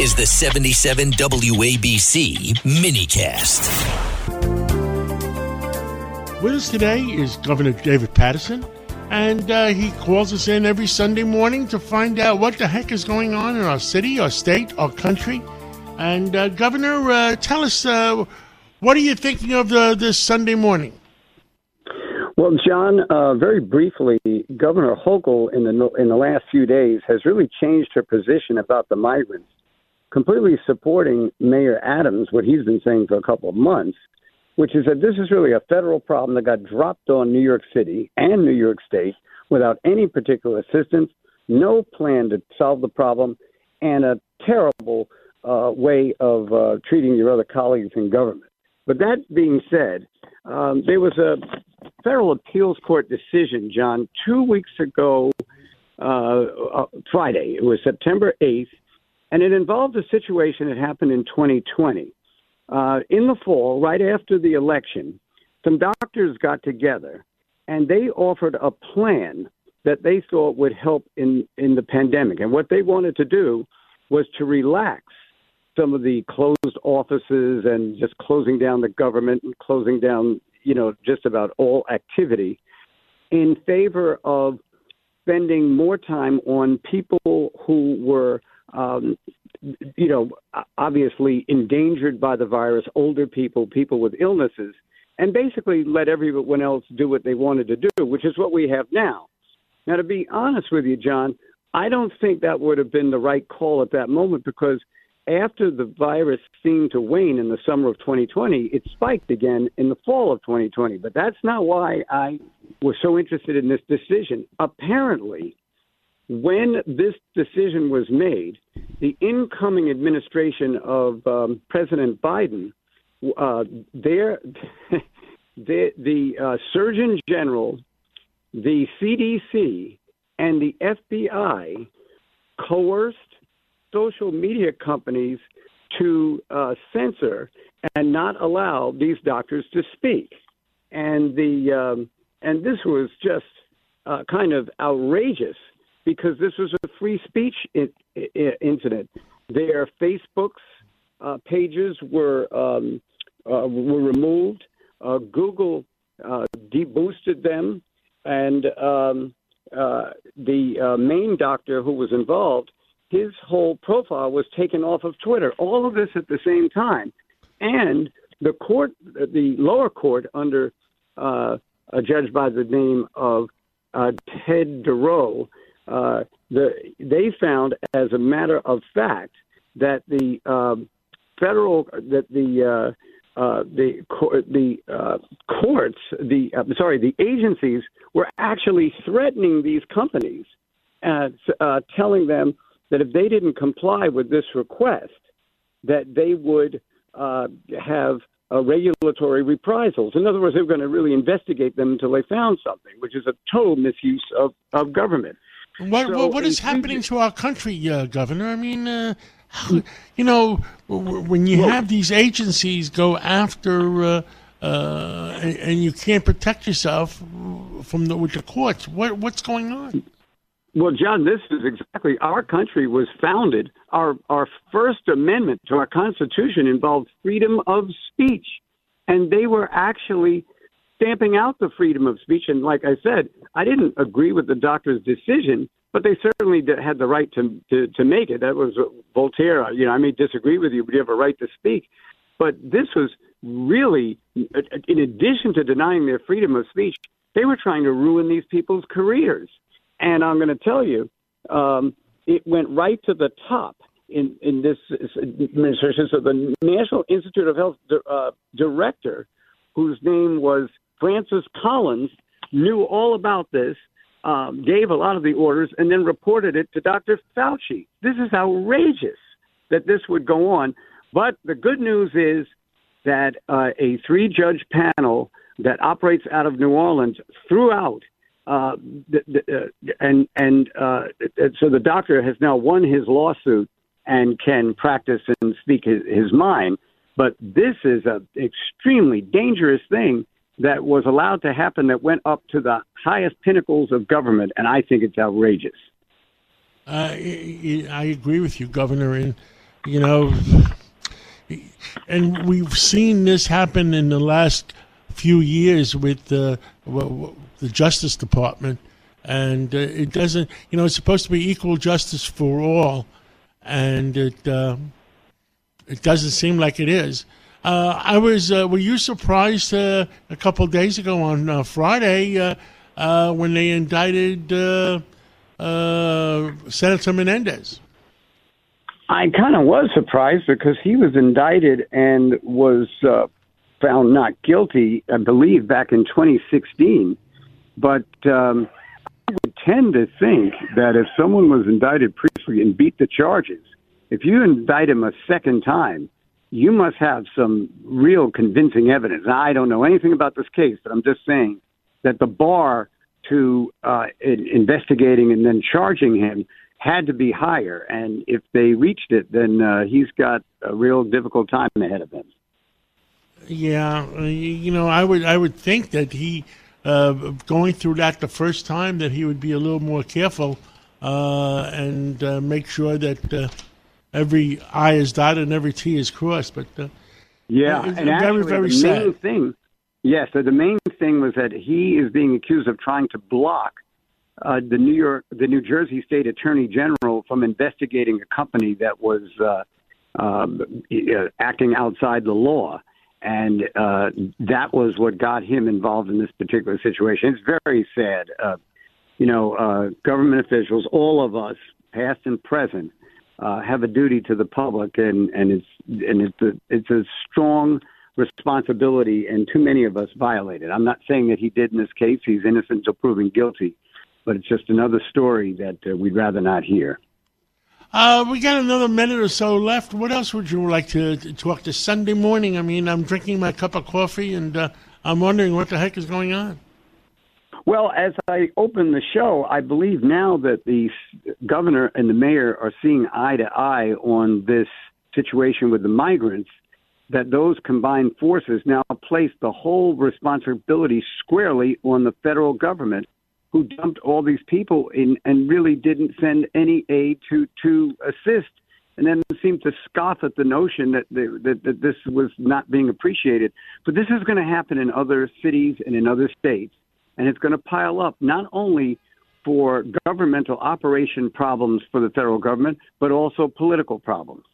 is the 77 WABC minicast. With us today is Governor David Paterson, and uh, he calls us in every Sunday morning to find out what the heck is going on in our city, our state, our country. And uh, Governor, uh, tell us uh, what are you thinking of the, this Sunday morning? Well, John, uh, very briefly, Governor Hochul in the in the last few days has really changed her position about the migrants, completely supporting Mayor Adams, what he's been saying for a couple of months, which is that this is really a federal problem that got dropped on New York City and New York State without any particular assistance, no plan to solve the problem, and a terrible uh, way of uh, treating your other colleagues in government. But that being said, um, there was a federal appeals court decision, John, two weeks ago, uh, uh, Friday. It was September 8th, and it involved a situation that happened in 2020. Uh, in the fall, right after the election, some doctors got together and they offered a plan that they thought would help in, in the pandemic. And what they wanted to do was to relax some of the closed offices and just closing down the government and closing down you know, just about all activity in favor of spending more time on people who were, um, you know, obviously endangered by the virus, older people, people with illnesses, and basically let everyone else do what they wanted to do, which is what we have now. Now, to be honest with you, John, I don't think that would have been the right call at that moment because – after the virus seemed to wane in the summer of 2020, it spiked again in the fall of 2020. But that's not why I was so interested in this decision. Apparently, when this decision was made, the incoming administration of um, President Biden, uh, their, the, the uh, Surgeon General, the CDC, and the FBI coerced social media companies to uh, censor and not allow these doctors to speak. And the um, and this was just uh, kind of outrageous because this was a free speech in, in, incident. Their Facebook's uh, pages were um, uh, were removed. Uh, Google uh, deboosted them, and um, uh, the main doctor who was involved his whole profile was taken off of Twitter. All of this at the same time, and the court, the lower court, under uh, a judge by the name of uh, Ted Durow, uh, the, they found, as a matter of fact, that the um, federal that the uh, uh, the the uh, courts, the uh, sorry, the agencies were actually threatening these companies, uh, uh, telling them that if they didn't comply with this request, that they would uh, have uh, regulatory reprisals. In other words, they were going to really investigate them until they found something, which is a total misuse of, of government. What, so, what is happening to our country, uh, Governor? I mean, uh, how, you know, when you have these agencies go after, uh, uh, and, and, you can't protect yourself from the, with the courts, what, what's going on? Well, John, this is exactly our country was founded. Our our First Amendment to our Constitution involved freedom of speech, and they were actually stamping out the freedom of speech. And like I said, I didn't agree with the doctor's decision, but they certainly had the right to to, to make it. That was Voltaire. You know, I may disagree with you, but you have a right to speak. But this was really, in addition to denying their freedom of speech, they were trying to ruin these people's careers. And I'm going to tell you, um, it went right to the top in, in this administration. So the National Institute of Health uh, director, whose name was Francis Collins, knew all about this, um, gave a lot of the orders, and then reported it to Dr. Fauci. This is outrageous that this would go on. But the good news is that uh, a three judge panel that operates out of New Orleans throughout uh, the, the, uh, and and uh, so the doctor has now won his lawsuit and can practice and speak his, his mind. But this is an extremely dangerous thing that was allowed to happen that went up to the highest pinnacles of government, and I think it's outrageous. Uh, I agree with you, Governor. And you know, and we've seen this happen in the last few years with the the Justice Department, and uh, it doesn't. You know, it's supposed to be equal justice for all, and it uh, it doesn't seem like it is. Uh, I was. Uh, were you surprised uh, a couple days ago on uh, Friday when they indicted Senator Menendez? I kind of was surprised because he was indicted and was uh, found not guilty, I believe, back in 2016. But um, I would tend to think that if someone was indicted previously and beat the charges, if you indict him a second time, you must have some real convincing evidence. Now, I don't know anything about this case, but I'm just saying that the bar to uh, in investigating and then charging him had to be higher. And if they reached it, then uh, he's got a real difficult time ahead of him. Yeah, uh, you know, I would I would think that he uh, going through that the first time that he would be a little more careful uh, and uh, make sure that uh, every I is dotted and every T is crossed. But yeah, and very actually, very the sad. main thing, yes, so the main thing was that he is being accused of trying to block uh, the New York, the New Jersey State Attorney General from investigating a company that was uh, um, uh, acting outside the law, and uh, that was what got him involved in this particular situation. It's very sad. Uh, you know, uh, government officials, all of us, past and present, uh, have a duty to the public, and and it's and it's a, it's a strong responsibility, and too many of us violate it. I'm not saying that he did in this case; he's innocent until proven guilty but it's just another story that uh, we'd rather not hear. Uh, we got another minute or so left. What else would you like to, to talk to Sunday morning? I mean, I'm drinking my cup of coffee and uh, I'm wondering what the heck is going on. Well, as I open the show, I believe now that the governor and the mayor are seeing eye to eye on this situation with the migrants, that those combined forces now place the whole responsibility squarely on the federal government who dumped all these people in and really didn't send any aid to to assist and then seemed to scoff at the notion that, they, that, that this was not being appreciated. But this is going to happen in other cities and in other states, and it's going to pile up not only for governmental operation problems for the federal government, but also political problems.